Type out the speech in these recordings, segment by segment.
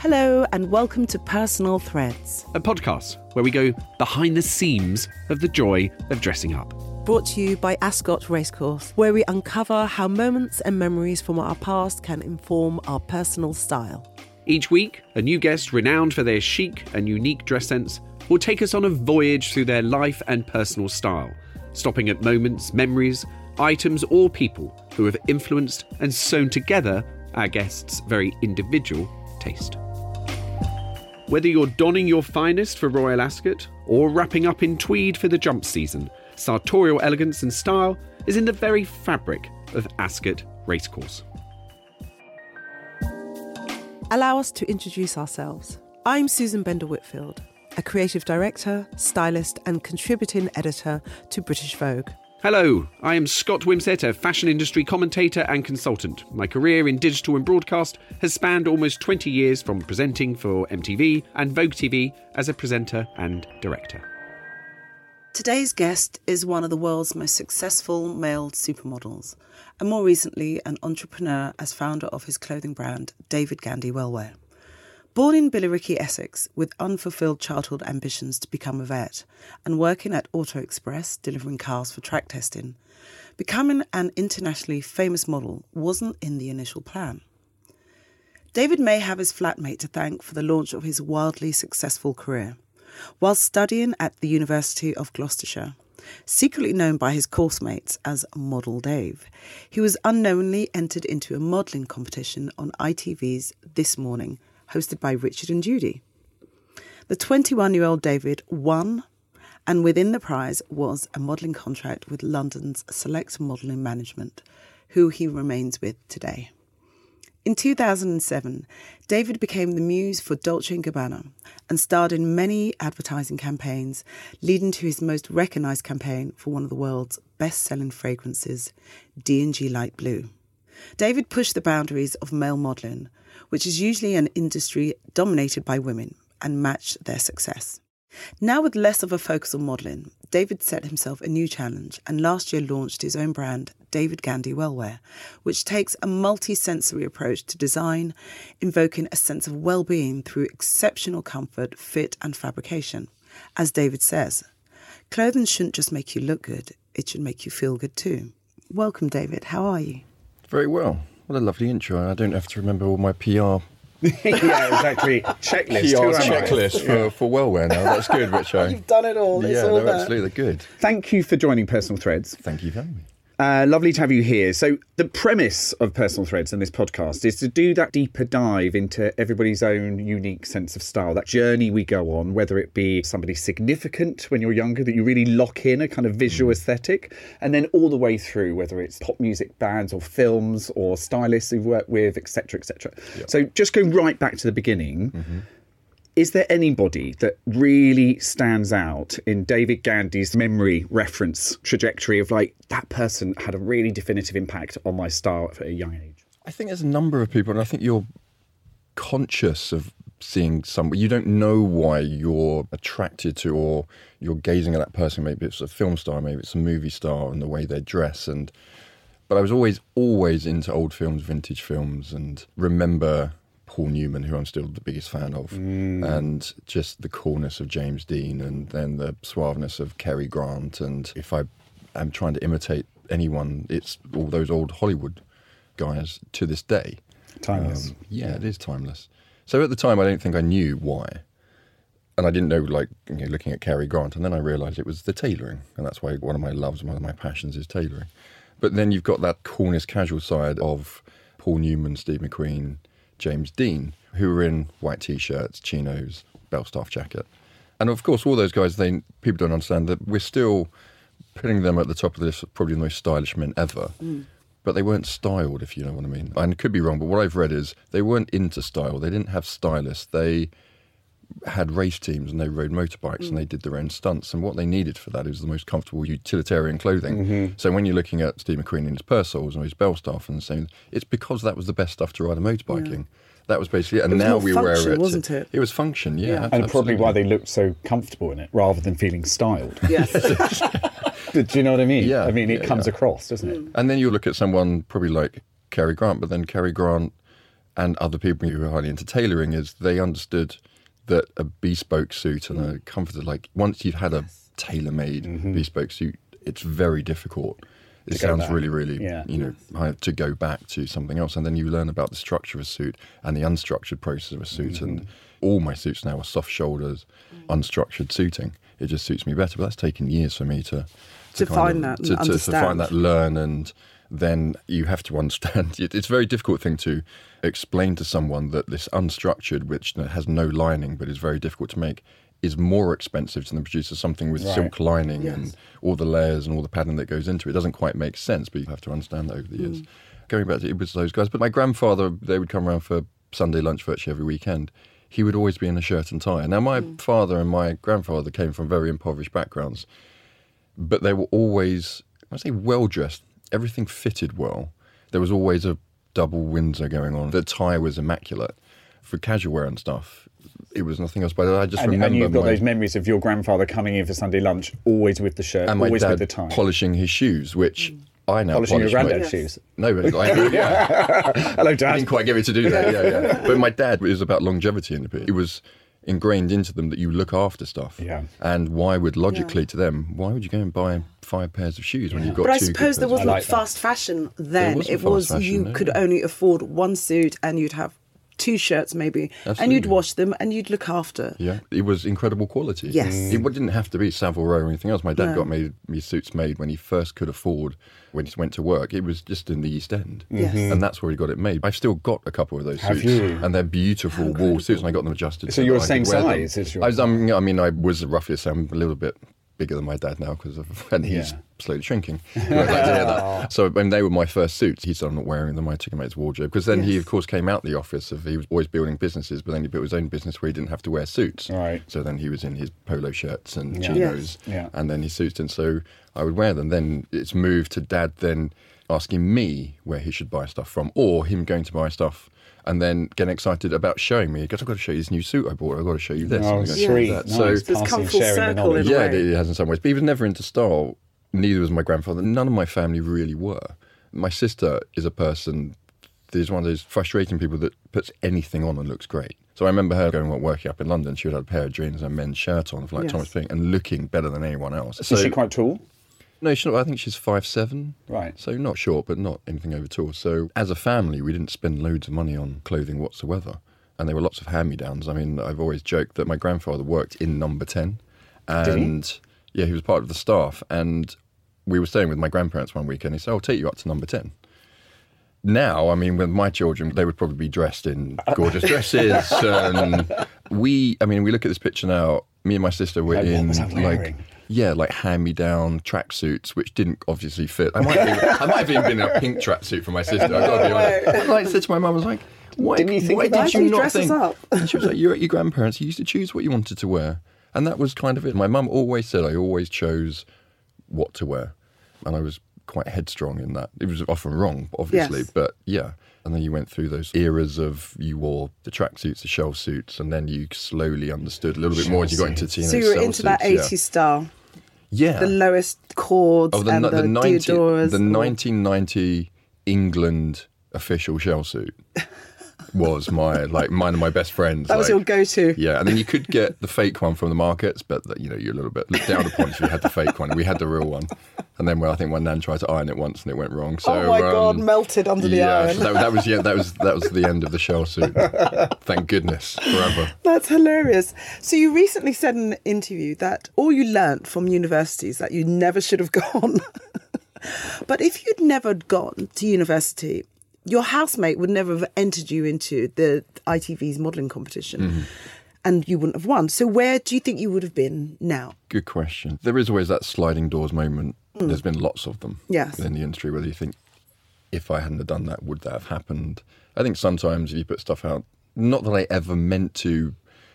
Hello, and welcome to Personal Threads, a podcast where we go behind the seams of the joy of dressing up. brought to you by Ascot Racecourse, where we uncover how moments and memories from our past can inform our personal style. Each week, a new guest renowned for their chic and unique dress sense will take us on a voyage through their life and personal style, stopping at moments, memories, items, or people who have influenced and sewn together our guests' very individual taste. Whether you're donning your finest for Royal Ascot or wrapping up in tweed for the jump season, sartorial elegance and style is in the very fabric of Ascot Racecourse. Allow us to introduce ourselves. I'm Susan Bender Whitfield, a creative director, stylist, and contributing editor to British Vogue. Hello, I am Scott Wimsett, a fashion industry commentator and consultant. My career in digital and broadcast has spanned almost 20 years from presenting for MTV and Vogue TV as a presenter and director. Today's guest is one of the world's most successful male supermodels, and more recently, an entrepreneur as founder of his clothing brand, David Gandy Wellwear. Born in Billericay, Essex, with unfulfilled childhood ambitions to become a vet and working at Auto Express delivering cars for track testing, becoming an internationally famous model wasn't in the initial plan. David may have his flatmate to thank for the launch of his wildly successful career. While studying at the University of Gloucestershire, secretly known by his course mates as Model Dave, he was unknowingly entered into a modelling competition on ITV's This Morning, hosted by Richard and Judy. The 21 year old David won, and within the prize was a modelling contract with London's Select Modelling Management, who he remains with today. In 2007, David became the muse for Dolce & Gabbana and starred in many advertising campaigns, leading to his most recognised campaign for one of the world's best-selling fragrances, D&G Light Blue. David pushed the boundaries of male modelling, which is usually an industry dominated by women, and matched their success. Now, with less of a focus on modelling, David set himself a new challenge and last year launched his own brand, David Gandy Wellwear, which takes a multi sensory approach to design, invoking a sense of well being through exceptional comfort, fit, and fabrication. As David says, clothing shouldn't just make you look good, it should make you feel good too. Welcome, David. How are you? Very well. What a lovely intro. I don't have to remember all my PR yeah, exactly. Checklist. PR Who am I? checklist for, for wellwear now. That's good, Richo. Eh? You've done it all. It's yeah, all they're there. absolutely good. Thank you for joining Personal Threads. Thank you for having me. Uh, lovely to have you here. So, the premise of Personal Threads and this podcast is to do that deeper dive into everybody's own unique sense of style, that journey we go on, whether it be somebody significant when you're younger that you really lock in a kind of visual aesthetic, and then all the way through, whether it's pop music bands or films or stylists you've worked with, etc., etc. So, just go right back to the beginning. Is there anybody that really stands out in David Gandy's memory reference trajectory of like that person had a really definitive impact on my style at a young age? I think there's a number of people, and I think you're conscious of seeing some. You don't know why you're attracted to, or you're gazing at that person. Maybe it's a film star, maybe it's a movie star, and the way they dress. And but I was always, always into old films, vintage films, and remember Paul Newman, who I'm still the biggest fan of, and just the coolness of James Dean, and then the suaveness of Cary Grant. And if I am trying to imitate anyone, it's all those old Hollywood guys to this day. Timeless. Um, yeah, it is timeless. So at the time, I don't think I knew why. And I didn't know, like, you know, looking at Cary Grant. And then I realized it was the tailoring. And that's why one of my loves, one of my passions is tailoring. But then you've got that coolness casual side of Paul Newman, Steve McQueen, James Dean, who were in white t shirts, chinos, Belstaff jacket. And of course, all those guys, they people don't understand that we're still putting them at the top of the list probably the most stylish men ever. Mm. But they weren't styled, if you know what I mean. And it could be wrong, but what I've read is they weren't into style. They didn't have stylists. They had race teams and they rode motorbikes and mm. they did their own stunts. And what they needed for that is the most comfortable utilitarian clothing. Mm-hmm. So when you're looking at Steve McQueen in his Purcells or his Belstaff and saying it's because that was the best stuff to ride a motorbiking. That was basically it. And was now more we wear it. wasn't it? It was function, yeah. Yeah. And probably why they looked so comfortable in it rather than feeling styled. Yes. Do you know what I mean? Yeah, I mean, it yeah, comes yeah. across, doesn't it? Mm. And then you look at someone probably like Cary Grant, but then Cary Grant and other people who were highly into tailoring is they understood that a bespoke suit and a mm. comforter, like once you've had a tailor made mm-hmm. bespoke suit, it's very difficult. It To sounds really, really, Yeah. you know, hard to go back to something else. And then you learn about the structure of a suit and the unstructured process of a suit. And mm-hmm. all my suits now are soft shoulders, mm. unstructured suiting. It just suits me better. But that's taken years for me to To kind find of- that and to, to, to find that, learn, and then you have to understand. It- It's a very difficult thing to explain to someone that this unstructured, which has no lining but is very difficult to make, is more expensive to the producer something with Right. silk lining Yes. and all the layers and all the padding that goes into it. It doesn't quite make sense, but you have to understand that over the years. Hmm. Going back to it was those guys, but my grandfather, they would come around for Sunday lunch virtually every weekend. He would always be in a shirt and tie. Now, my hmm. father and my grandfather came from very impoverished backgrounds, but they were always, I say, well dressed. Everything fitted well. There was always a double Windsor going on. The tie was immaculate. For casual wear and stuff, it was nothing else. But I just And, remember and you've got my, those memories of your grandfather coming in for Sunday lunch, always with the shirt, and my always dad with the tie. polishing his shoes, which mm. I now Polishing your polish my- granddad's shoes. No, but I, yeah, Hello, Dad. I didn't quite get me to do that. Yeah, yeah. But my dad was about longevity in the bit. It was ingrained into them that you look after stuff. Yeah. And why would logically to them, why would you go and buy five pairs of shoes when you've got But I two? good suppose there wasn't like fast fashion then. wasn't It was you no. could only afford one suit and you'd have two shirts maybe, and you'd wash them and you'd look after. Yeah, it was incredible quality. Yes. It didn't have to be Savile Row or anything else. My dad No. got me, me suits made when he first could afford, when he went to work. It was just in the East End. Yes. Mhm. And that's where he got it made. I've still got a couple of those Have suits. you? And they're beautiful wool suits, and I got them adjusted. So you're that I same could wear them. size as your- I, was, I mean, I was roughly the same, a little bit bigger than my dad now because of, and he's Yeah. slowly shrinking. Like to hear that. So when they were my first suits, he said, I'm not wearing them. I took them out his wardrobe. Because then he, of course, came out the office of, he was always building businesses, but then he built his own business where he didn't have to wear suits. Right. So then he was in his polo shirts and Yeah. chinos, Yes. Yeah. and then his suits. And so I would wear them. Then it's moved to dad then asking me where he should buy stuff from, or him going to buy stuff and then getting excited about showing me. He goes, I've got to show you this new suit I bought. I've got to show you this. Oh, and I'm gonna show you sweet. that. Nice. So It's come Passing, full the circle in yeah, way. it has in some ways. But he was never into style. Neither was my grandfather. None of my family really were. My sister is a person. There's one of those frustrating people that puts anything on and looks great. So I remember her going working up in London. She would have a pair of jeans and a men's shirt on, for like Yes. Thomas Pink, and looking better than anyone else. So Is she quite tall? No, she's not, I think she's five seven. Right. So not short, but not anything over tall. So as a family, we didn't spend loads of money on clothing whatsoever. And there were lots of hand-me-downs. I mean, I've always joked that my grandfather worked in Number Ten, Did he? and yeah, he was part of the staff. And we were staying with my grandparents one weekend. He said, "I'll take you up to Number 10. Now, I mean, with my children, they would probably be dressed in uh, gorgeous dresses. and we, I mean, we look at this picture now. Me and my sister were Like, in was I like wearing? yeah, like hand-me-down tracksuits, which didn't obviously fit. I might, have, I might have even been in a pink tracksuit for my sister. I've got to be honest. And I said to my mum, I was like, "Why Didn't you think why did you you not dress us think?" up? And she was like, "You're at your grandparents. You used to choose what you wanted to wear." And that was kind of it. My mum always said I always chose what to wear. And I was quite headstrong in that. It was often wrong, obviously, Yes. but yeah. And then you went through those eras of you wore the tracksuits, the shell suits, and then you slowly understood a little bit more as you got into teenage So you were cell into that suits, 80s style, Yeah. the lowest chords Oh, the, and the, the, 90, Diadoras. the 1990 England official shell suit was my like mine and my best friends. That was like- your go-to. Yeah, and then you could get the fake one from the markets, but you know you're a little bit looked down upon if you had the fake one. We had the real one, and then well, I think my nan tried to iron it once and it went wrong. So oh my god, um, melted under the yeah, iron. so that, that was yeah, that was that was the end of the shell suit. Thank goodness, forever. That's hilarious. So you recently said in an interview that all you learnt from university is that you never should have gone. but if you'd never gone to university, your housemate would never have entered you into the ITV's modelling competition. Mm-hmm. And you wouldn't have won. So where do you think you would have been now? Good question. There is always that sliding doors moment. There's been lots of them Mm. Yes. in the industry. Whether you think, if I hadn't have done that, would that have happened? I think sometimes if you put stuff out, not that I ever meant to.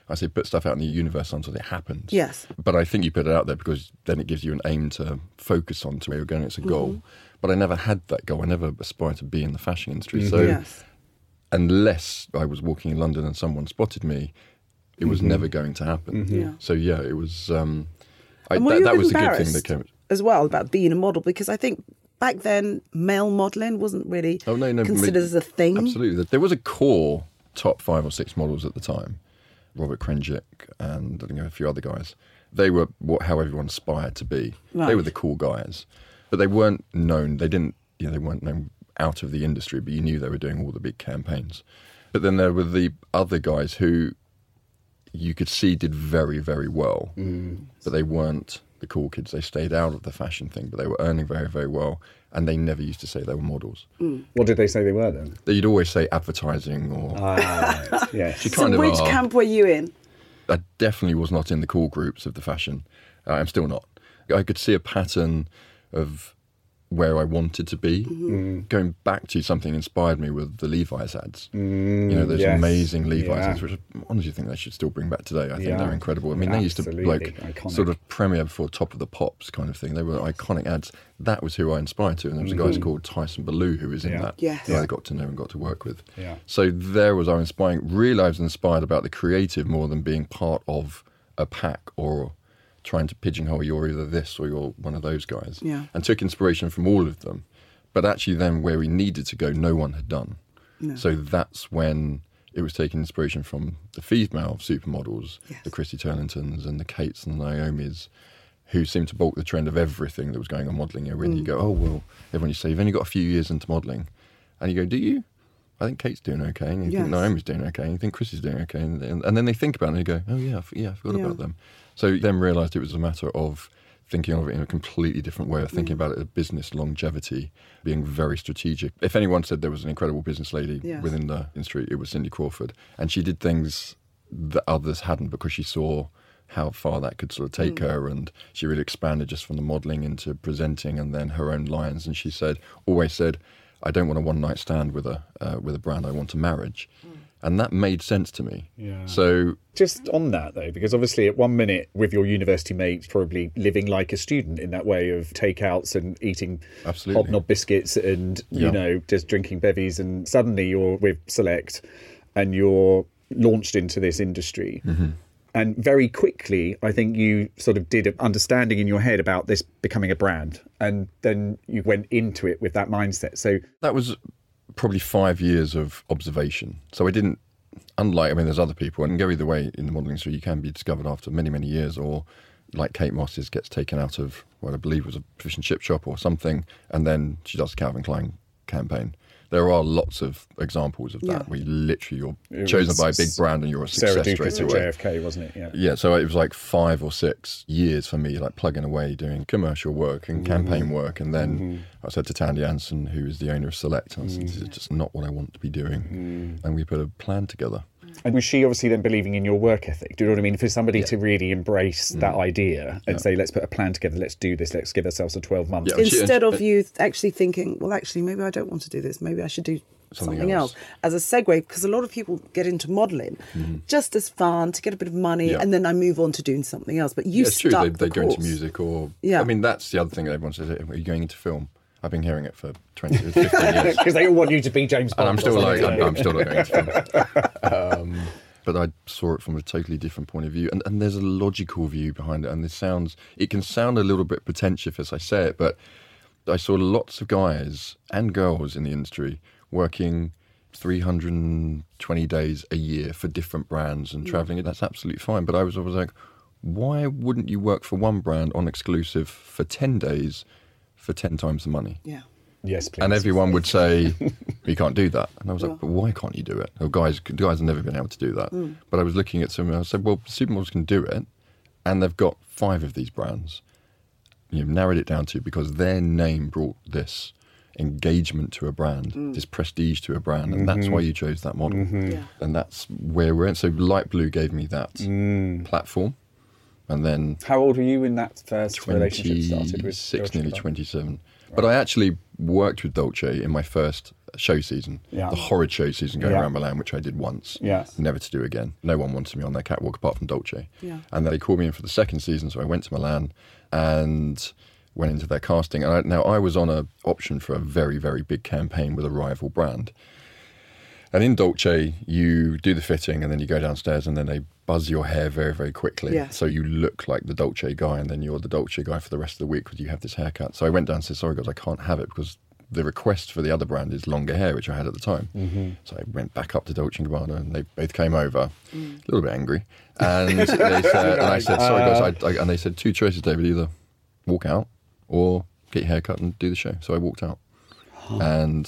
I say put stuff out in the universe until it happens. Yes. But I think you put it out there because then it gives you an aim to focus on to where you're going. It's a goal. Mm-hmm. But I never had that goal. I never aspired to be in the fashion industry. So Yes. unless I was walking in London and someone spotted me, it was never going to happen. Yeah. So yeah, it was. Um, I, And were that, you that was the good thing that came. As well about being a model? Because I think back then male modelling wasn't really Oh no, no, considered ma- as a thing. Absolutely, there was a core top five or six models at the time. Robert Konjic and I think a few other guys. They were what how everyone aspired to be. They were the cool guys, but they weren't known. They didn't, you know, they weren't known out of the industry, but you knew they were doing all the big campaigns. But then there were the other guys who you could see did very, very well, mm. but they weren't the cool kids. They stayed out of the fashion thing, but they were earning very, very well, and they never used to say they were models. What did they say they were then? They'd always say advertising or Ah, yes. So which are. camp were you in? I definitely was not in the cool groups of the fashion. Uh, I'm still not. I could see a pattern of where I wanted to be. Going back to something inspired me with the Levi's ads. you know, those yes. amazing Levi's Yeah. ads, which I honestly think they should still bring back today. I think Yeah. they're incredible. I mean, they used to like Iconic. sort of premiere before Top of the Pops kind of thing. They were iconic ads. That was who I inspired to. And there was a guy called Tyson Ballou who was in Mm-hmm. Yeah. that. Yes. Who I got to know and got to work with. Yeah. So there was I was inspiring. Really, I was inspired about the creative more than being part of a pack or trying to pigeonhole you're either this or you're one of those guys. Yeah. And took inspiration from all of them. But actually, then where we needed to go, no one had done. So that's when it was taking inspiration from the female supermodels, Yes. the Christy Turlingtons and the Kates and the Naomis, who seemed to bulk the trend of everything that was going on modelling. You know, when you mm. go, oh, well, everyone you say, you've only got a few years into modelling. And you go, do you? I think Kate's doing okay, and you Yes. think Naomi's doing okay, and you think Chris is doing okay, and, and, and then they think about it and they go, oh yeah, I f- yeah, I forgot Yeah. about them. So then realised it was a matter of thinking of it in a completely different way, of mm. thinking about it as business longevity, being very strategic. If anyone said there was an incredible business lady Yes. within the industry, it was Cindy Crawford, and she did things that others hadn't because she saw how far that could sort of take mm. her and she really expanded just from the modeling into presenting and then her own lines and she said always said I don't want a one night stand with a uh, with a brand I want a marriage and that made sense to me Yeah. so Just on that though, because obviously at one minute with your university mates, probably living like a student in that way of takeouts and eating Absolutely. hobnob biscuits and you Yeah. know just drinking bevies, and suddenly you're with Select and you're launched into this industry. Mm-hmm. And very quickly, I think you sort of did an understanding in your head about this becoming a brand, and then you went into it with that mindset. So that was probably five years of observation. So I didn't, unlike, I mean, there's other people, and go either way in the modelling industry. You can be discovered after many, many years, or like Kate Moss's gets taken out of what I believe was a fish and chip shop or something, and then she does a Calvin Klein campaign. There are lots of examples of that Yeah. where you literally you're chosen by a big brand and you're a Sarah success Doukas straight at away. JFK, wasn't it? Yeah. Yeah, so it was like five or six years for me, like plugging away, doing commercial work and campaign mm-hmm. work. And then mm-hmm. I said to Tandy Anson, who is the owner of Select, I said, this is mm-hmm. just not what I want to be doing. And we put a plan together. And was she obviously then believing in your work ethic? Do you know what I mean? For somebody to really embrace Mm. that idea and say, let's put a plan together, let's do this, let's give ourselves a 12 months. Yeah. she- Instead of you actually thinking, well, actually, maybe I don't want to do this. Maybe I should do Something something, else. else. as a segue, because a lot of people get into modelling just as fun to get a bit of money, Mm-hmm. Yeah. and then I move on to doing something else. But you Yeah, it's true. stuck They, the they go into music or. Yeah. I mean, that's the other thing that everyone says. Are you going into film? I've been hearing it for 20, 15 years. Because they all want you to be James Bond. and I'm still like. I'm, I'm still not going to film. Um, but I saw it from a totally different point of view, and, and there's a logical view behind it. And this sounds, it can sound a little bit pretentious as I say it, but I saw lots of guys and girls in the industry working 320 days a year for different brands and traveling. That's absolutely fine. But I was always like, why wouldn't you work for one brand on exclusive for 10 days for 10 times the money? Yeah. Yes, please. And everyone would say, you can't do that. And I was like, but why can't you do it? Well, guys, guys have never been able to do that. Mm. But I was looking at some I said, well, supermodels can do it. And they've got five of these brands. You've narrowed it down to because their name brought this engagement to a brand, mm. this prestige to a brand. And that's mm-hmm. why you chose that model. Mm-hmm. Yeah. And that's where we're at. So Light Blue gave me that mm. platform. And then How old were you when that first relationship started with 26, Dolce nearly Gabbana? 27. But I actually worked with Dolce in my first show season, Yeah. the horrid show season going Yeah. around Milan, which I did once. Yeah. Never to do again. No one wanted me on their catwalk apart from Dolce. Yeah. And they called me in for the second season, so I went to Milan and went into their casting. And I, now I was on an option for a very, very big campaign with a rival brand. And in Dolce, you do the fitting and then you go downstairs and then they buzz your hair very, very quickly. Yeah. So you look like the Dolce guy and then you're the Dolce guy for the rest of the week because you have this haircut. So I went down and said, sorry guys, I can't have it because the request for the other brand is longer hair, which I had at the time. Mm-hmm. So I went back up to Dolce & Gabbana and they both came over, Mm. a little bit angry. And, they said, and I said, sorry guys, I, I, and they said, two choices, David, either walk out or get your hair cut and do the show. So I walked out. And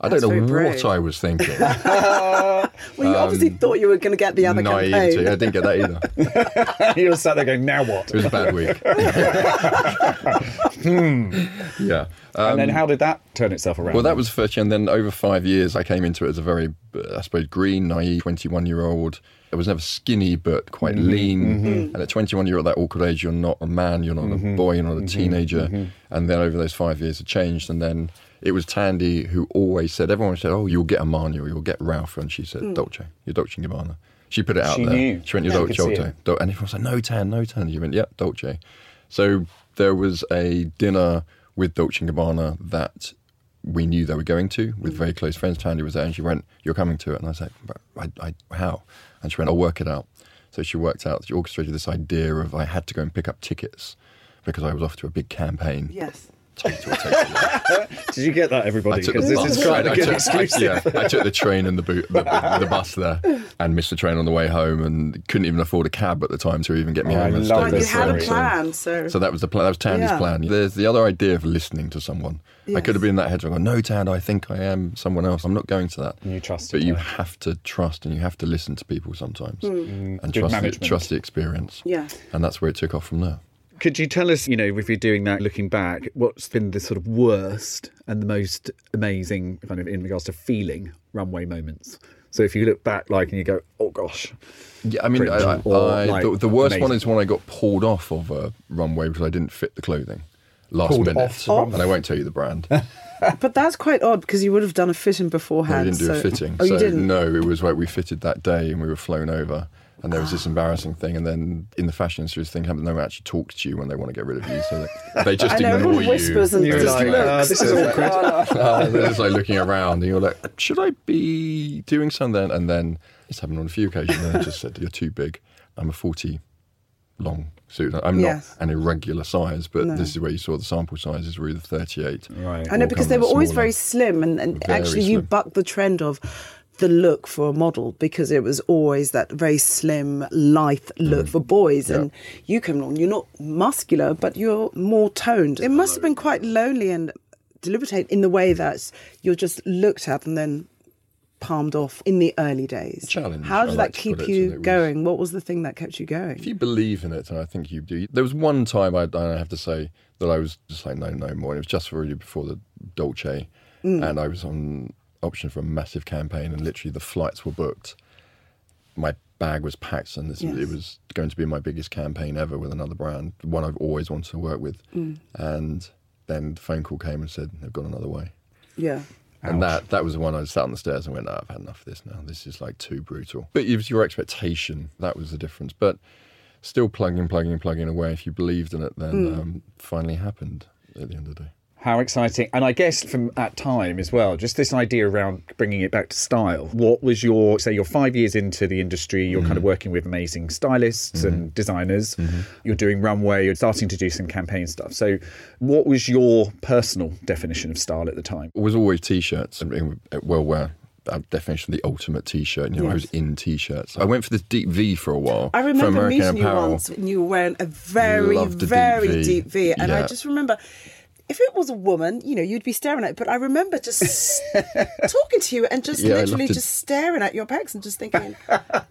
I That's don't know what brave. I was thinking. Well, you obviously um, thought you were going to get the other Naivety. campaign. I didn't get that either. you were sat there going, now what? It was a bad week. Hmm. Yeah. Um, and then um, how did that turn itself around? well, that was the first year, and then over five years, I came into it as a very, uh, I suppose, green, naive, twenty-one-year-old. I was never skinny, but quite mm-hmm. lean. Mm-hmm. And at 21, you're at that awkward age, you're not a man, you're not a mm-hmm. boy, you're not a teenager. And then over those five years, it changed. And then it was Tandy who always said, everyone said, "Oh, you'll get Emmanuel, you'll get Ralph," and she said, hmm. "Dolce, you're Dolce and Gabbana." She put it out She there. knew. She went, "You're Yeah, Dolce, Dolce." Dol- And everyone was like, "No, Tan, no Tan." You went, "Yep, Dolce." So there was a dinner with Dolce and Gabbana that we knew they were going to with hmm. very close friends. Tandy was there, and she went, "You're coming to it," and I said, "But I, I, "How?" And she went, "I'll work it out." So she worked out. She orchestrated this idea of I had to go and pick up tickets because I was off to a big campaign. Yes. Take it or take. Did you get that, everybody? I took the Because this bus. is quite I a good took- exclusive. yeah, I took the train and the, boot, the, the bus there and missed the train on the way home and couldn't even afford a cab at the time to even get me Oh, I home. and love stay But with you had a friends. plan, so. So that was the plan. That was Tandy's Yeah. plan. There's the other idea of listening to someone. I could have been in that head going, no, Tand, I think I am someone else. I'm not going to that. You trusted But you her. have to trust and you have to listen to people sometimes hmm. and Good trust the, trust the experience. Yeah. And that's where it took off from there. Could you tell us, you know, if you're doing that looking back, what's been the sort of worst and the most amazing kind of in regards to feeling runway moments? So if you look back, like, and you go, oh gosh, Yeah, I mean, I, I, or, I- like, the, the worst one is when I got pulled off of a runway because I didn't fit the clothing last Pulled minute. off the runway? And I won't tell you the brand. But that's quite odd because you would have done a fitting No, beforehand. we didn't do so... a fitting. Oh, so you didn't? no, it was like we fitted that day and we were flown over. And there was this embarrassing thing, and then in the fashion industry, this thing happened. No one actually talks to you when they want to get rid of you, so they, they just know, ignore you. whispers and You're just like, looks. "Uh, this is awkward." Oh, they're just like looking around, and you're like, should I be doing something? And then it's happened on a few occasions. And they just said, you're too big. I'm a 40 long suit. I'm Yes. not an irregular size, but No. this is where you saw the sample sizes were either 38. Right. I know because they were always very slim, and, and Very actually you slim. bucked the trend of the look for a model because it was always that very slim, lithe look mm. for boys, and you come along, you're not muscular, but you're more toned. It must have been quite lonely and deliberate in the way that you're just looked at and then palmed off in the early days. Challenge, How did like that to keep you was- going? What was the thing that kept you going? If you believe in it, and I think you do. There was one time I, I have to say that I was just like, no, no more. And it was just really before the Dolce, mm. and I was on option for a massive campaign, and literally the flights were booked. My bag was packed, and this, Yes. it was going to be my biggest campaign ever with another brand, one I've always wanted to work with. And then the phone call came and said they've gone another way. Yeah. And that that was the one I sat on the stairs and went, oh, I've had enough of this now. This is like too brutal. But it was your expectation. That was the difference. But still plugging, plugging, plugging away. If you believed in it, then um, finally happened at the end of the day. How exciting. And I guess from that time as well, just this idea around bringing it back to style. What was your, say, you're five years into the industry, you're kind of mm-hmm. working with amazing stylists and mm-hmm. designers, mm-hmm. you're doing runway, you're starting to do some campaign stuff. So, what was your personal definition of style at the time? It was always t-shirts. I mean, Well, wear our definition of the ultimate t-shirt. You know, I was in t-shirts. I went for this deep V for a while. I for remember American meeting you once and you were wearing a very, Loved the deep very V. deep V. And I just remember if it was a woman, you know, you'd be staring at it. But I remember just talking to you and just Yeah, literally loved it. just staring at your pecs and just thinking, wow.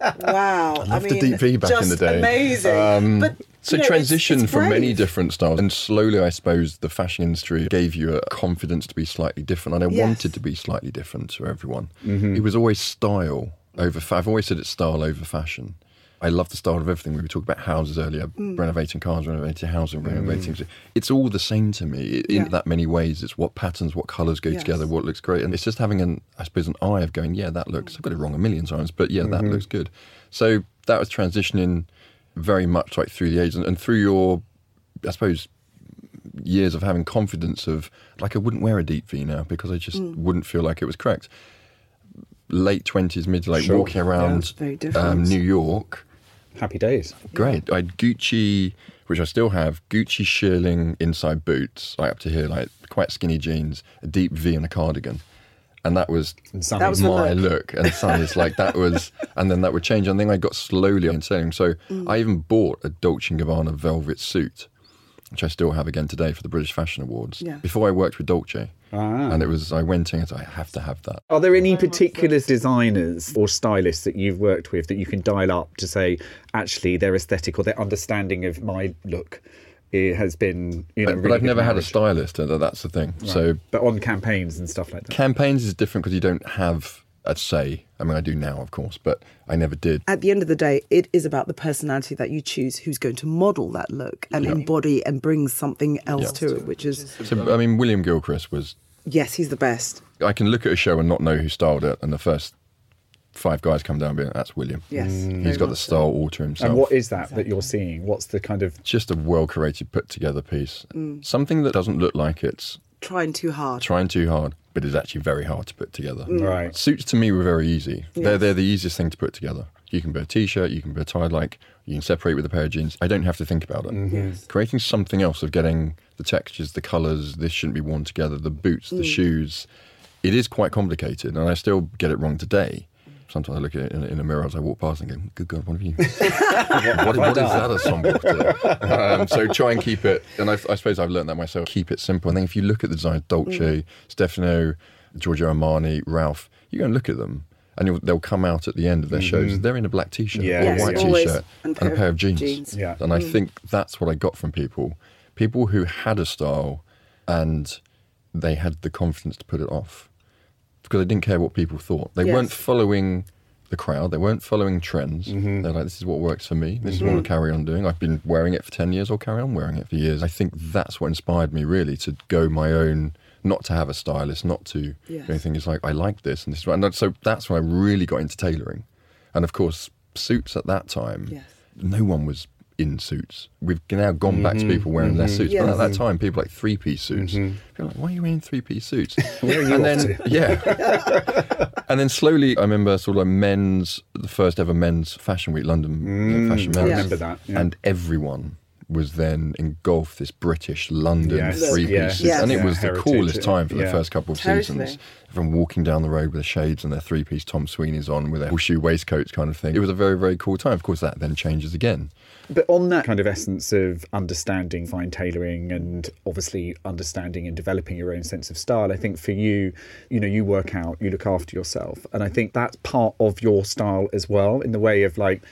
I, loved the mean, deep V back in just the day. Amazing. Um, but So you know, transition it's from many different styles, and slowly, I suppose, the fashion industry gave you a confidence to be slightly different, and I Yes. wanted to be slightly different to everyone. Mm-hmm. It was always style over. Fa- I've always said it's style over fashion. I love the style of everything. We were talking about houses earlier, Mm. renovating cars, renovating housing, renovating. It's all the same to me in Yeah. that many ways. It's what patterns, what colours go Yes. together, what looks great, and it's just having an, I suppose, an eye of going, yeah, that looks. I've got it wrong a million times, but yeah, that looks good. So that was transitioning very much like through the ages and, and through your, I suppose, years of having confidence of like I wouldn't wear a deep V now because I just wouldn't feel like it was correct. late twenties, mid like Sure. walking around Yeah, um, New York. Happy days. Great. I had Gucci, which I still have, Gucci shearling inside boots, like up to here, like quite skinny jeans, a deep V and a cardigan. And that was And. That was my look. look. And Sunny's like that was, and then that would change. And then I got slowly on selling. So Mm. I even bought a Dolce and Gabbana velvet suit, which I still have again today for the British Fashion Awards. Yeah. Before I worked with Dolce, Ah. and it was I went in and said I have to have that. Are there any particular designers or stylists that you've worked with that you can dial up to say, actually, their aesthetic or their understanding of my look it has been, you know, But, but I've good never had a stylist. and That's the thing. So But on campaigns and stuff like that. campaigns is different because you don't have a say. I mean, I do now, of course, but I never did. At the end of the day, it is about the personality that you choose who's going to model that look and embody and bring something else Yeah. to it, which is, So, I mean, William Gilchrist was. Yes, he's the best. I can look at a show and not know who styled it, and the first five guys come down and be like, "That's William." Yes. very He's got the much so. style all to himself. And what is that that you're seeing? What's the kind of just a well curated, put together piece. Mm. Something that doesn't look like it's Trying too hard. trying too hard, but is actually very hard to put together. right? Suits to me were very easy. They're they're the easiest thing to put together. You can put a t-shirt, you can put a tie like, you can separate with a pair of jeans. I don't have to think about it. Yes. Creating something else of getting the textures, the colours, this shouldn't be worn together, the boots, Mm. the shoes. It is quite complicated, and I still get it wrong today. Sometimes I look at it in, in a mirror as I walk past and go, "Good God, what have you? what, what is that a somber? Um, so try and keep it. And I, I suppose I've learned that myself. Keep it simple. And then if you look at the designs, Dolce, Stefano, Giorgio Armani, Ralph, you go and look at them, and you'll, they'll come out at the end of their shows. Mm-hmm. They're in a black t-shirt, Yeah, or a white always. t-shirt, And and a pair of jeans. Yeah. And I mm. think that's what I got from people. People who had a style and they had the confidence to put it off because they didn't care what people thought. They Yes. weren't following the crowd. They weren't following trends. Mm-hmm. They're like, this is what works for me. This is what mm-hmm. I'll carry on doing. I've been wearing it for 10 years. I'll carry on wearing it for years. I think that's what inspired me really to go my own, not to have a stylist, not to Yes. anything. It's like, I like this and this. is right. And so that's when I really got into tailoring. And of course, suits at that time, Yes. no one was in suits. We've now gone back to mm-hmm. people wearing their mm-hmm. suits. But at that time, people like three piece suits. Mm-hmm. People were like, why are you wearing three piece suits? Where are you and then, to? yeah. and then slowly, I remember sort of like men's, the first ever men's fashion week, London you know, mm. Fashion I Men's. remember that. yeah. And everyone was then engulfed this British London Yes, three yeah. pieces. Yes. And it Yeah, was the heritage, coolest time for the first couple of Totally. seasons. Everyone walking down the road with their shades and their three piece Thom Sweeney's on with their horseshoe waistcoats kind of thing. It was a very, very cool time. Of course, that then changes again. But on that kind of essence of understanding fine tailoring and obviously understanding and developing your own sense of style, I think for you, you know, you work out, you look after yourself. And I think that's part of your style as well, in the way of like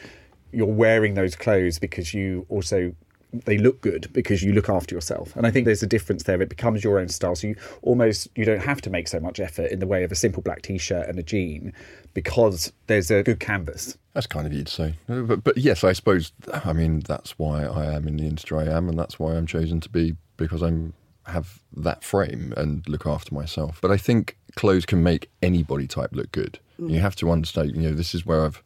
you're wearing those clothes because you also they look good because you look after yourself and i think there's a difference there it becomes your own style so you almost you don't have to make so much effort in the way of a simple black t-shirt and a jean because there's a good canvas That's kind of you to say. Uh, But, but yes, I suppose, I mean, that's why I am in the industry I am, and that's why I'm chosen to be because I'm have that frame and look after myself. But I think clothes can make any body type look good. You have to understand, you know, this is where I've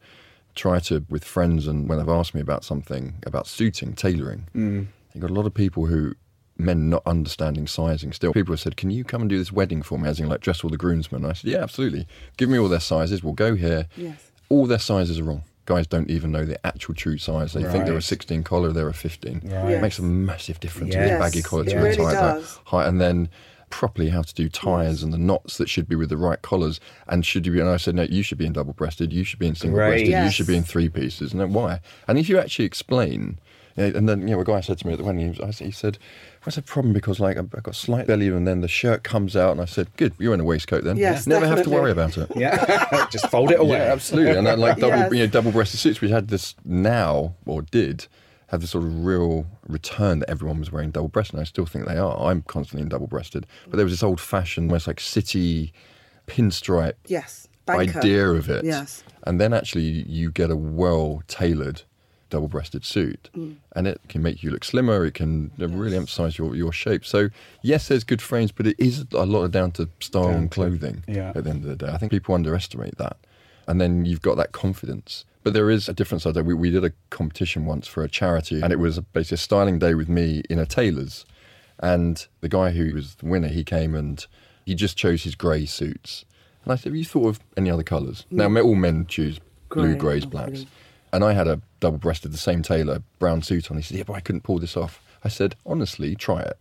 tried to, with friends and when they've asked me about something, about suiting, tailoring, mm. you've got a lot of people who, men not understanding sizing still. People have said, can you come and do this wedding for me, as in like dress all the groomsmen? And I said, yeah, absolutely. Give me all their sizes. We'll go here Yes. all their sizes are wrong. Guys don't even know the actual true size. They think they're a 16 collar, they're a 15. Right. It makes a massive difference Yes. with baggy collar to Yes. a It tie really like that. High, and then properly how to do ties and the knots that should be with the right collars. And should you be, and I said, no, you should be in double breasted, you should be in single breasted, Right. you should be in three pieces. And then why? And if you actually explain, and then, you know, a guy said to me at the wedding, he, was, said- he said, What's the problem? Because like I've I've got slight belly, and then the shirt comes out, and I said, "Good, you're in a waistcoat then. Yes, never have to worry about it." yeah just fold it away Yeah, absolutely. And then, like double, Yes. you know, double-breasted suits, we had this now or did have this sort of real return that everyone was wearing double-breasted. And I still think they are. I'm constantly in double-breasted, but there was this old-fashioned, almost like city pinstripe Yes. Banker. idea of it. Yes. And then actually you get a well-tailored double-breasted suit, Mm. and it can make you look slimmer. It can uh, really emphasise your your shape. So yes, there's good frames, but it is a lot of down to style Down and to- clothing. yeah. At the end of the day, I think people underestimate that, and then you've got that confidence. But there is a difference. I we, we did a competition once for a charity, and it was basically a styling day with me in a tailor's. And the guy who was the winner, he came and he just chose his grey suits. And I said, have you thought of any other colours? Now, mm. all men choose blue, Grey, greys, blacks. And I had a double breasted, the same tailor, brown suit on. He said, yeah, but I couldn't pull this off. I said, honestly, try it.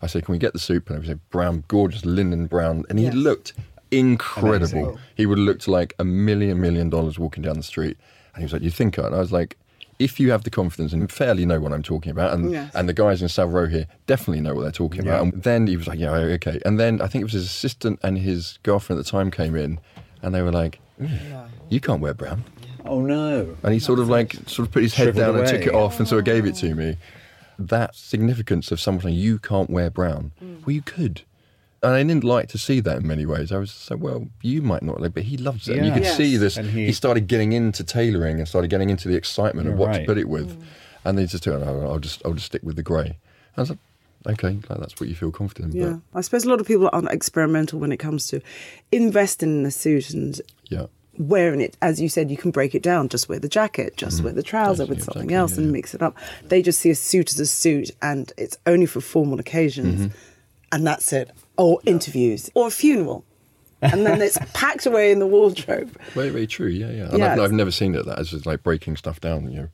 I said, can we get the suit? And I said, brown, gorgeous linen brown. And he Yes. looked incredible. Amazing. He would have looked like a million, million dollars walking down the street. And he was like, you think? I-" And I was like, if you have the confidence and fairly know what I'm talking about, and, Yes. and the guys in Savile Row here definitely know what they're talking about. And then he was like, yeah, okay. And then I think it was his assistant and his girlfriend at the time came in and they were like, "Mm, you can't wear brown. Oh no. And he sort of like sort of put his head Shriveled down and took it off and sort of gave it to me. That significance of someone saying you can't wear brown. Well, you could. And I didn't like to see that in many ways. I was so well, you might not like, but he loves it. And you Yeah. could Yes. see this. And he, he- started getting into tailoring and started getting into the excitement of You're what to put it with. And they just told, no, I'll just I'll just stick with the grey. I was like, okay, like, that's what you feel confident. in. Yeah, I suppose a lot of people aren't experimental when it comes to investing in a suit and yeah. wearing it. As you said, you can break it down. Just wear the jacket, just wear the trouser Yes, with yeah, something exactly, else yeah, and yeah. mix it up. They just see a suit as a suit and it's only for formal occasions Mm-hmm. and that's it. Or interviews or a funeral. And then it's packed away in the wardrobe. Very, very true. Yeah, yeah. And Yeah, I've, I've never seen it that as just like breaking stuff down. You know,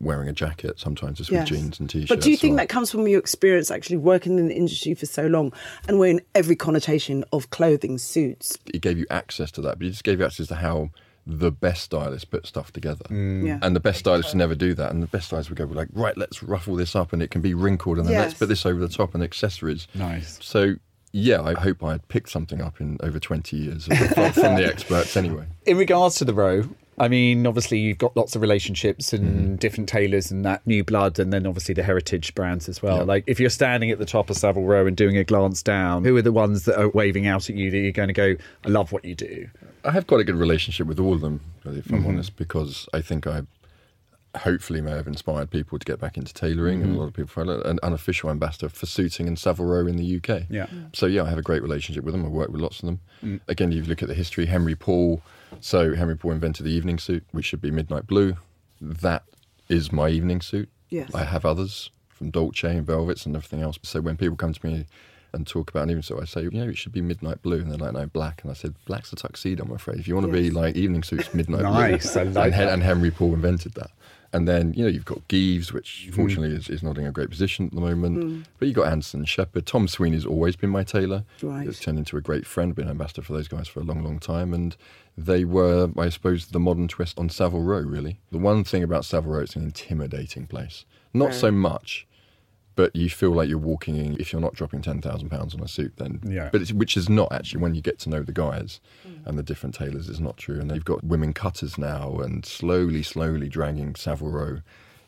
wearing a jacket sometimes just with Yes. jeans and t-shirts. But do you think or- that comes from your experience actually working in the industry for so long and wearing every connotation of clothing, suits? it gave you access to that, but it just gave you access to how the best stylists put stuff together. Mm. Yeah. And the best stylists never do that. And the best stylists would go like, right, let's ruffle this up, and it can be wrinkled, and then let's put this over the top and accessories. Nice. So yeah, I hope I had picked something up in over twenty years from, from the experts anyway. In regards to the row, I mean, obviously you've got lots of relationships and Mm-hmm. different tailors and that new blood, and then obviously the heritage brands as well. Yeah. Like if you're standing at the top of Savile Row and doing a glance down, who are the ones that are waving out at you that you're going to go, "I love what you do"? I have quite a good relationship with all of them, really, if I'm Mm-hmm. honest, because I think I hopefully may have inspired people to get back into tailoring, and a Mm-hmm. lot of people follow an unofficial ambassador for suiting in Savile Row in the UK. Yeah. So yeah, I have a great relationship with them. I work with lots of them. Mm. Again, you look at the history. Henry Poole. So Henry Poole invented the evening suit, which should be midnight blue. That is my evening suit. Yes. I have others from Dolce and Velvets and everything else. So when people come to me and talk about an evening suit, I say, you know, it should be midnight blue, and they're like, no, black. And I said, black's a tuxedo. I'm afraid. If you want to be like evening suits, midnight Nice, blue. I like and, and Henry Poole invented that. And then, you know, you've got Gieves, which Mm. fortunately is, is not in a great position at the moment. But you've got Anderson Sheppard. Thom Sweeney's always been my tailor. Right. He's turned into a great friend, been ambassador for those guys for a long, long time. And they were, I suppose, the modern twist on Savile Row, really. The one thing about Savile Row, it's an intimidating place. Not so much, but you feel like you're walking in, if you're not dropping £10,000 on a suit, then. Yeah. But it's, which is not actually when you get to know the guys and the different tailors, is not true. And they've got women cutters now and slowly, slowly dragging Savile Row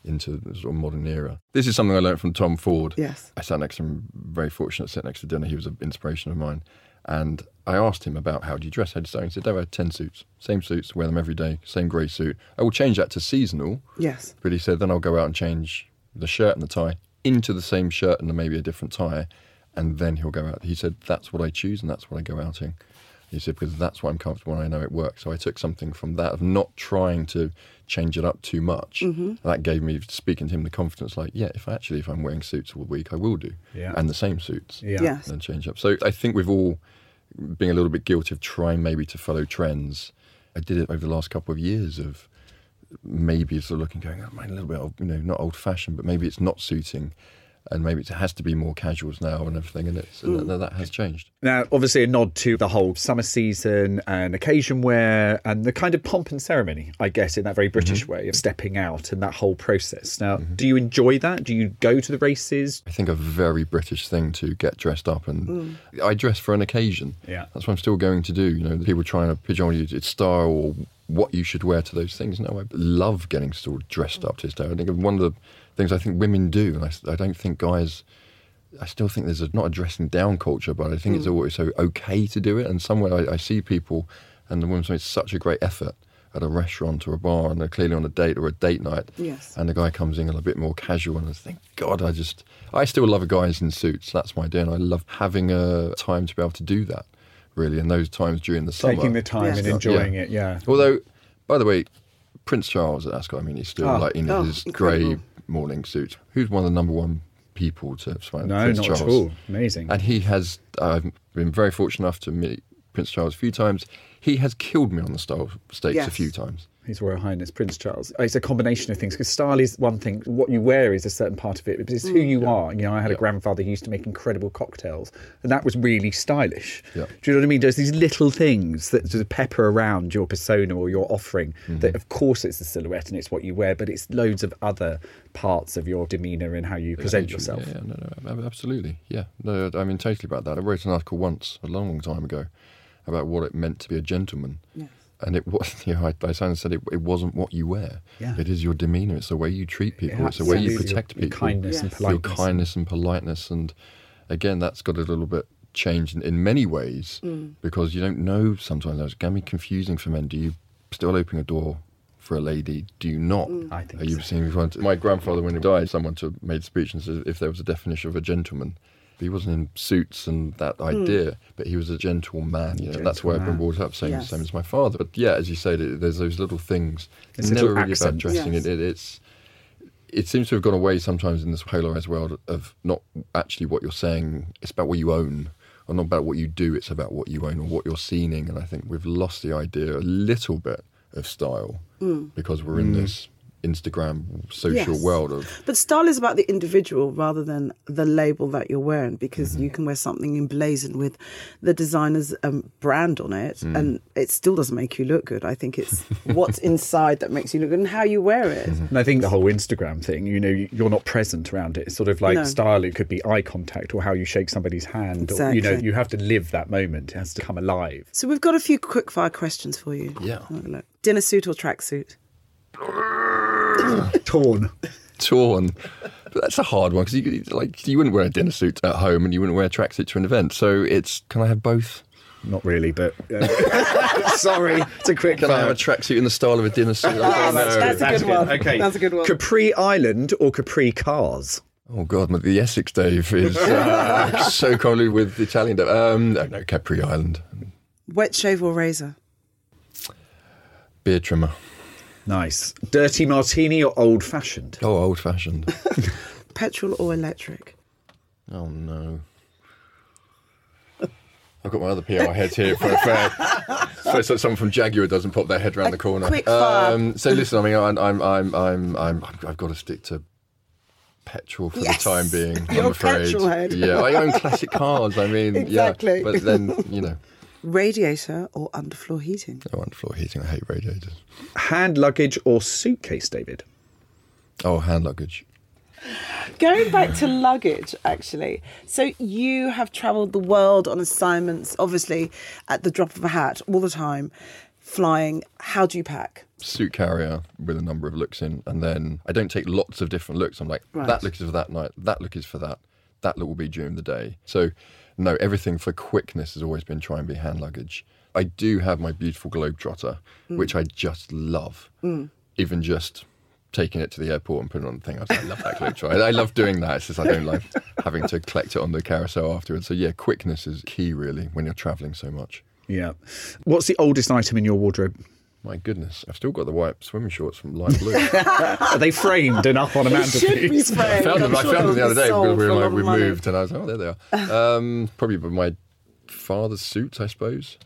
into the sort of modern era. This is something I learned from Tom Ford. Yes. I sat next to him, very fortunate to sit next to dinner. He was an inspiration of mine. And I asked him about how do you dress, how do you? He said, Dave, I had 10 suits, same suits, wear them every day, same grey suit. I will change that to seasonal, Yes. but he said, then I'll go out and change the shirt and the tie into the same shirt and maybe a different tie. And then he'll go out. He said, that's what I choose and that's what I go out in. He said, because that's what I'm comfortable and I know it works. So I took something from that of not trying to change it up too much. Mm-hmm. That gave me, speaking to him, the confidence like, yeah, if I actually, if I'm wearing suits all week, I will do. Yeah. And the same suits. Yeah. Yes. And change up. So I think we've all being a little bit guilty of trying maybe to follow trends. I did it over the last couple of years of maybe sort of looking, going, oh, mine a little bit, of, you know, not old fashioned, but maybe it's not suiting, and maybe it has to be more casuals now and everything, and it's and that, has changed. Now, obviously, a nod to the whole summer season and occasion wear and the kind of pomp and ceremony, I guess, in that very British Mm-hmm. way of stepping out and that whole process. Now, do you enjoy that? Do you go to the races? I think a very British thing to get dressed up, and I dress for an occasion. Yeah. that's what I'm still going to do. You know, people trying to pigeonhole you, it's style or what you should wear to those things. No, I love getting still dressed up to style. I think one of the things I think women do, and I, I don't think guys. I still think there's a, not a dressing down culture, but I think it's mm. always so okay to do it. And somewhere I, I see people, and the women's made such a great effort at a restaurant or a bar, and they're clearly on a date or a date night. Yes. And the guy comes in a bit more casual, and I think, God, I just, I still love guys in suits. That's my idea, and I love having a time to be able to do that. Really, in those times during the summer, Taking the time Yes. and Yeah. enjoying it, yeah. Although, by the way, Prince Charles at Ascot, I mean, he's still Oh. like in Oh, his grey morning suit. Who's one of the number one people to find No, Prince not Charles? at all. Amazing. And he has, I've been very fortunate enough to meet Prince Charles a few times. He has killed me on the style stakes a few times. His Royal Highness Prince Charles. It's a combination of things because style is one thing. What you wear is a certain part of it, but it's who Mm. you are. You know, I had a grandfather who used to make incredible cocktails, and that was really stylish. Yeah. Do you know what I mean? There's these little things that sort of pepper around your persona or your offering. Mm-hmm. That, of course, it's the silhouette and it's what you wear, but it's loads of other parts of your demeanour and how you present yourself. Yeah, yeah, no, no, absolutely. Yeah, no, I mean totally about that. I wrote an article once, a long, long time ago, about what it meant to be a gentleman. Yes. And it was, you know, I, I sounded said it, it wasn't what you wear. Yeah. It is your demeanour. It's the way you treat people. it's the way you protect Your- your people. kindness and Yes. Your kindness and politeness. And again, that's got a little bit changed in, in many ways Mm. because you don't know sometimes. It can be confusing for men. Do you still open a door for a lady? Do you not? Mm. I think Are you so. seeing one? My grandfather, when he died, someone to, made a speech and said if there was a definition of a gentleman, he wasn't in suits and that Hmm. idea, but he was a gentle man. You know, that's why I've been brought up, same, Yes. same as my father. But yeah, as you say, there- there's those little things. It's never little really about dressing. Yes. It, it, it's it seems to have gone away sometimes in this polarized world of not actually what you're saying. It's about what you own, or not about what you do. It's about what you own or what you're seeing. And I think we've lost the idea a little bit of style because we're in this Instagram social Yes. world of But style is about the individual rather than the label that you're wearing because Mm-hmm. you can wear something emblazoned with the designer's um, brand on it Mm. and it still doesn't make you look good. I think it's what's inside that makes you look good and how you wear it. Mm-hmm. And I think the whole Instagram thing, you know, you're not present around it. It's sort of like No. style. It could be eye contact or how you shake somebody's hand. Or, you know, you have to live that moment. It has to come alive. So we've got a few quick fire questions for you. Yeah. Have a look. Dinner suit or tracksuit? Torn. torn. But that's a hard one because you like you wouldn't wear a dinner suit at home and you wouldn't wear a tracksuit to an event. So it's can I have both? Not really, but uh, sorry, it's a quick Can I have a tracksuit in the style of a dinner suit? I don't that's know. good. That's a good one. Okay, That's a good one. Capri Island or Capri Cars? Oh God, the Essex Dave is uh, so commonly with the Italian. Dave. Um, no, no, Capri Island, Wet shave or razor? beard trimmer. Nice. Dirty martini or old fashioned? Oh, old fashioned. Petrol or electric? oh no. I've got my other PR heads here for a fair. So, so someone from Jaguar doesn't pop their head around the corner. quick fire. Um, so listen, I mean, I'm, I'm, I'm, I'm, I'm, I've got to stick to petrol for Yes. the time being. You're I'm afraid. petrol head. Yeah, I own classic cars. I mean, Exactly. yeah, but then you know, Radiator or underfloor heating? Oh, I want floor heating. I hate radiators. Hand luggage or suitcase, David? Oh, hand luggage. Going back to luggage, actually. So you have travelled the world on assignments, obviously at the drop of a hat, all the time, flying. How do you pack? suit carrier with a number of looks in, and then I don't take lots of different looks. I'm like, Right. that look is for that night, that look is for that, that look will be during the day. So, no, everything for quickness has always been try and be hand luggage. I do have my beautiful Globetrotter, mm. which I just love. Mm. Even just taking it to the airport and putting it on the thing, I, was like, I love that Globetrotter. I, I love doing that. It's just I don't like having to collect it on the carousel afterwards. So, yeah, quickness is key really when you're traveling so much. Yeah. What's the oldest item in your wardrobe? My goodness, I've still got the white swimming shorts from Light Blue. Are they framed and up on a It should be mantelpiece? I found them. I'm I sure found them the other day because we, for were like, we moved, and I was like, oh, there they are. Um, probably my father's suit, I suppose.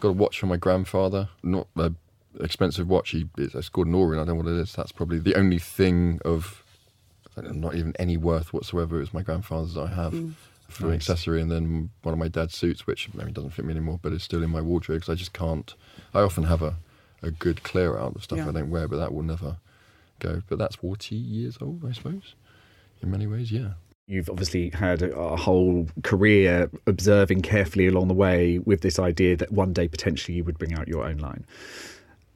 Got a watch from my grandfather. Not an expensive watch. He it's, it's called an Orient. I don't know what it is. That's probably the only thing of don't know, not even any worth whatsoever. It was my grandfather's that I have. Mm. For an accessory, and then one of my dad's suits, which maybe doesn't fit me anymore, but it's still in my wardrobe because I just can't. I often have a, a good clear out of stuff Yeah. I don't wear, but that will never go. But that's 40 years old, I suppose. In many ways, yeah. You've obviously had a, a whole career observing carefully along the way with this idea that one day potentially you would bring out your own line.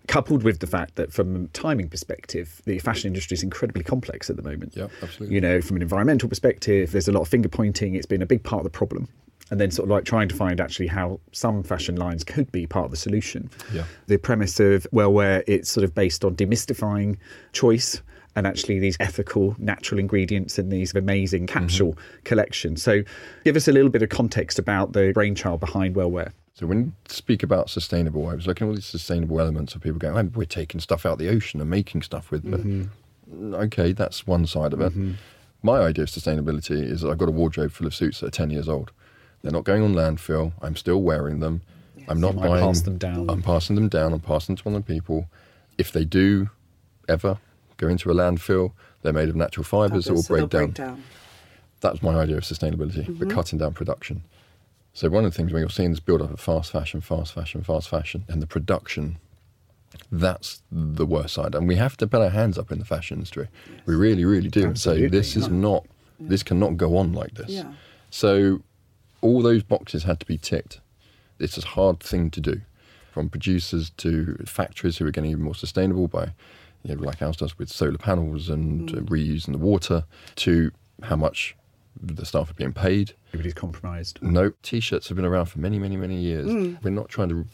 Coupled with the fact that, from a timing perspective, the fashion industry is incredibly complex at the moment. Yeah, absolutely. You know, from an environmental perspective, there's a lot of finger pointing. It's been a big part of the problem. And then, sort of like trying to find actually how some fashion lines could be part of the solution. Yeah. The premise of, well, where it's sort of based on demystifying choice and actually these ethical natural ingredients in these amazing capsule collections. So, give us a little bit of context about the brainchild behind Wellwear. So when you speak about sustainable, I was looking at all these sustainable elements of people going, oh, we're taking stuff out of the ocean and making stuff with. But Mm-hmm. okay, that's one side of it. My idea of sustainability is that I've got a wardrobe full of suits that are 10 years old. They're not going on landfill. I'm still wearing them. I'm not buying. pass them down. I'm passing them down. I'm passing them to other people. If they do ever go into a landfill, they're made of natural fibres that will So they'll break down. That's my idea of sustainability, but mm-hmm. cutting down production. So one of the things when you're seeing this build up of fast fashion, fast fashion, fast fashion, and the production, that's the worst side. And we have to put our hands up in the fashion industry. We really, really do, and say this is not, this cannot go on like this. Yeah. So all those boxes had to be ticked. It's a hard thing to do, from producers to factories who are getting even more sustainable by, you know, like ours does with solar panels and uh, reusing the water, to how much the staff are being paid. Everybody's compromised. No, t-shirts have been around for many, many, many years. We're not trying to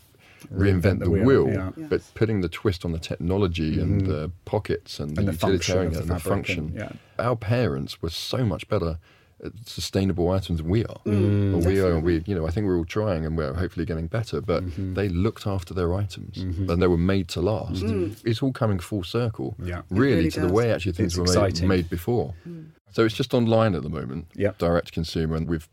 reinvent, the the wheel, wheel, yeah. Yes. but putting the twist on the technology and the pockets and, And the function utilitarian the and the fabric function. and- Our parents were so much better sustainable items than we are. Mm. Well, we are. We, you know, I think we're all trying and we're hopefully getting better. But mm-hmm. they looked after their items mm-hmm. and they were made to last. Mm. It's all coming full circle. Yeah. Really, really to the way actually things It's were made, made before. So it's just online at the moment, Yep. direct consumer, and we've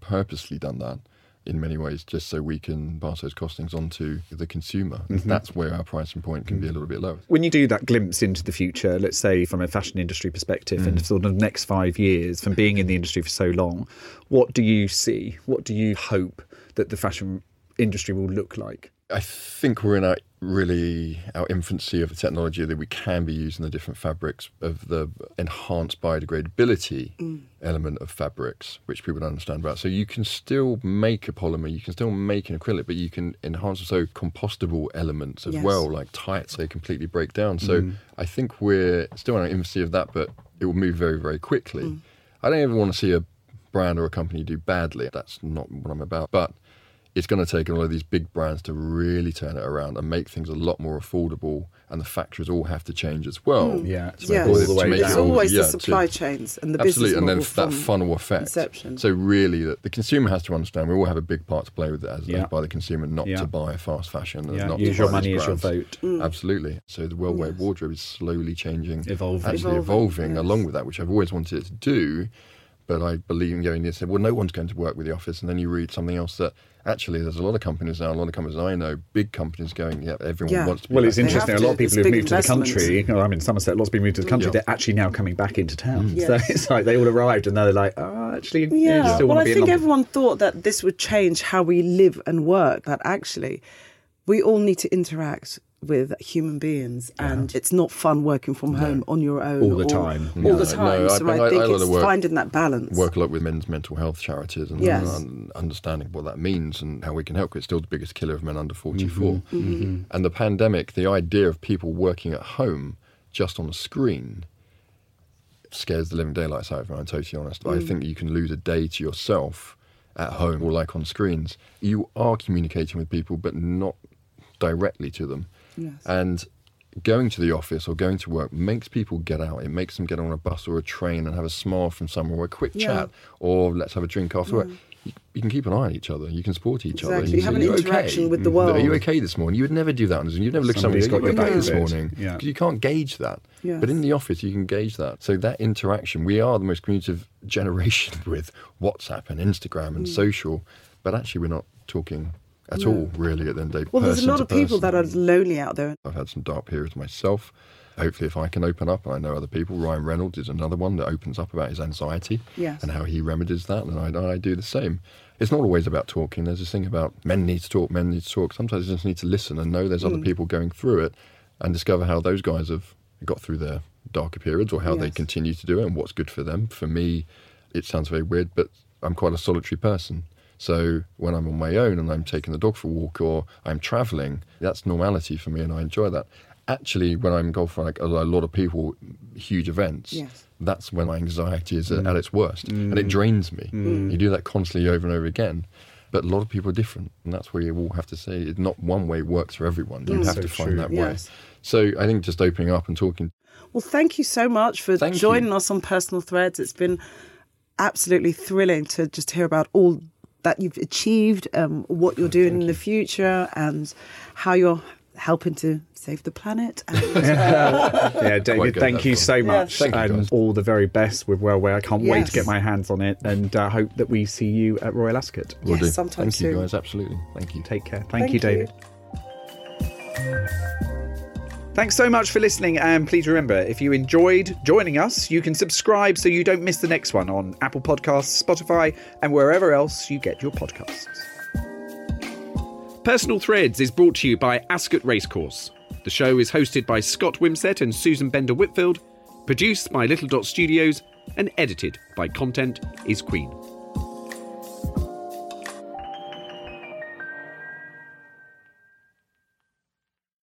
purposely done that in many ways just so we can pass those costings on to the consumer. Mm-hmm. That's where our pricing point can be a little bit lower. When you do that glimpse into the future, let's say from a fashion industry perspective and mm. sort of next five years, from being in the industry for so long, what do you see? What do you hope that the fashion industry will look like? I think we're in our really our infancy of the technology that we can be using the different fabrics of the enhanced biodegradability mm. element of fabrics, which people don't understand about. So you can still make a polymer, you can still make an acrylic, but you can enhance so compostable elements as Yes. well, like tights, they completely break down. So mm. I think we're still in our infancy of that, but it will move very, very quickly. Mm. I don't ever want to see a brand or a company do badly. That's not what I'm about. But it's going to take all of these big brands to really turn it around and make things a lot more affordable. And the factories all have to change as well. Hmm. Yeah, to to Yes. all all this- the to way make It's down. all- always yeah, the to- supply chains and the business. Absolutely, business and then f- that funnel effect. inception. So really, that the consumer has to understand we all have a big part to play with it as, Yeah. as by the consumer, not Yeah. to buy fast fashion. and Yeah, not use to your money as your brands. vote. Hmm. Absolutely. So the worldwide Yes. wardrobe is slowly changing, Evolving. actually Evolving, evolving, yes. along with that, which I've always wanted it to do. But I believe in going in and say, well, no one's going to work with the office, and then you read something else that actually there's a lot of companies now, a lot of companies I know, big companies going, yeah, everyone Yeah. wants to. Be Well, it's back in the interesting. A lot of people who've moved to the country. You know, I'm in Somerset. Lots of people moved to the country. Yeah. They're actually now coming back into town. Mm. Yes. So it's like they all arrived and now they're like, oh, actually, yeah, Yeah, you still well, want I to be in think London. everyone thought that this would change how we live and work. That actually, we all need to interact with human beings, and it's not fun working from home on your own All the or- time. All No, the time. I- so I- I, I think like it's work- finding that balance. work a lot with men's mental health charities and, Yes. understanding what that means and how we can help. 'cause It's still the biggest killer of men under 44. Mm-hmm. And the pandemic, the idea of people working at home just on a screen scares the living daylights out of me, I'm totally honest. Mm. I think you can lose a day to yourself at home or like on screens. You are communicating with people, but not directly to them. Yes. And going to the office or going to work makes people get out. It makes them get on a bus or a train and have a smile from someone or a quick Yeah. chat or let's have a drink after work. You, you can keep an eye on each other. You can support each other. Exactly. You say, have an "You interaction okay? with the world. Are you okay this morning? You would never do that. on Zoom. You'd never look at Somebody's somebody. got Are you your back this morning? Yeah. You can't gauge that. Yes. But in the office, you can gauge that. So that interaction, we are the most communicative generation with WhatsApp and Instagram Mm. and social. But actually, we're not talking at all, really, at the end of the day. well, there's a lot of people that are lonely out there. I've had some dark periods myself. Hopefully, if I can open up, and I know other people, Ryan Reynolds is another one that opens up about his anxiety Yes. and how he remedies that, and I, I do the same. It's not always about talking. There's this thing about men need to talk, men need to talk. Sometimes you just need to listen and know there's other Mm. people going through it and discover how those guys have got through their darker periods or how they continue to do it and what's good for them. For me, it sounds very weird, but I'm quite a solitary person. So when I'm on my own and I'm taking the dog for a walk or I'm traveling, that's normality for me and I enjoy that. Actually, when I'm golf for like a, a lot of people, huge events, Yes. that's when my anxiety is at, at its worst and it mm. drains me. Mm. You do that constantly over and over again. But a lot of people are different, and that's where you all have to say it's not one way works for everyone. You have So to find true. that way. So I think just opening up and talking Well, thank you so much for Thank joining you. us on Personal Threads. It's been absolutely thrilling to just hear about all that you've achieved, um, what you're doing in the future, and how you're helping to save the planet. And, Yeah, David, good, thank you so much. Thank you, and guys. all the very best with Wellwear. I can't wait to get my hands on it and uh, hope that we see you at Royal Ascot. Will Yes, do. sometime Thank you guys, absolutely. Thank you. Take care. Thank, Thank you, you. Thanks so much for listening, and please remember if you enjoyed joining us, you can subscribe so you don't miss the next one on Apple Podcasts, Spotify, and wherever else you get your podcasts. Personal Threads is brought to you by Ascot Racecourse. The show is hosted by Scott Wimsett and Susan Bender Whitfield, produced by Little Dot Studios, and edited by Content is Queen.